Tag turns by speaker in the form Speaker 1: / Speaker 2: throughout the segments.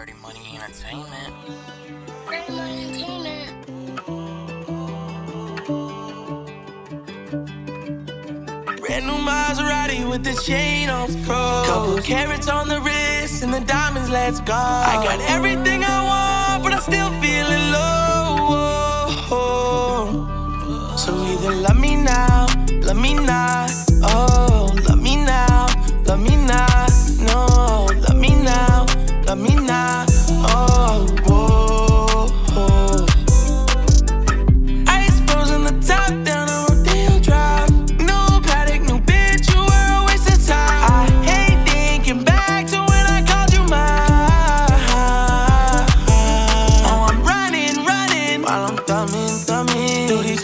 Speaker 1: Dirty Money Entertainment.
Speaker 2: Brand new Maserati with the chain on froze. Couple carats on the wrist and the diamonds, let's go. I got everything I want, but I'm still feeling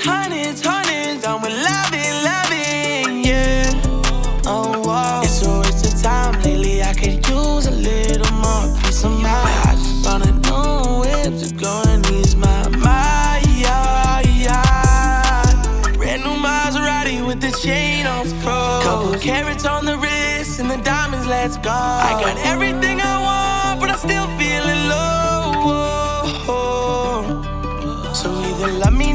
Speaker 2: hundreds, hundreds. I'm with loving, loving, yeah. Oh, wow. It's a waste of time lately. I could use a little more peace of mind. I just bought a new whip to go and ease my mind. Yeah, yeah. Brand new Maserati with the chain on froze. Couple carats on the wrist and the diamonds, let's go. I got everything I want, but I'm still feeling low. So either love me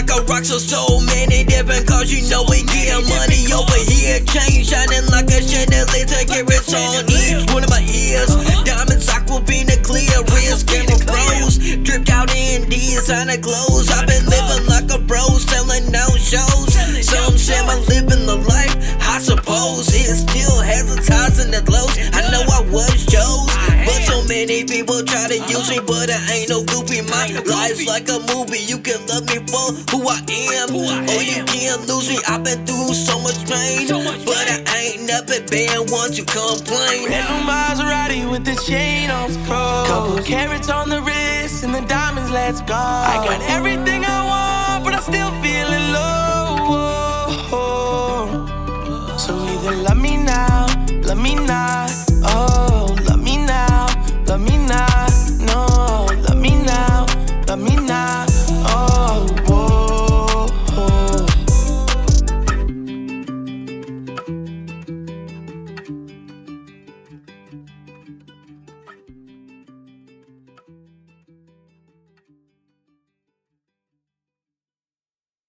Speaker 3: like a rock, so so many different cars. You know we get money over here. Chain shining like a chandelier. Carats on each one of my ears. Diamonds, aquafina, clear wrist, camera pros. Dripped out in designer clothes. But I ain't no goopy. My life's like a movie. You can love me for who I am, or oh, you can't lose me. I've been through so much pain, but I ain't never been one to complain.
Speaker 2: Brand new Maserati with the chain on froze. Couple carats on the wrist and the diamonds, let's go. I got everything I want, but I'm still feeling low. So either love me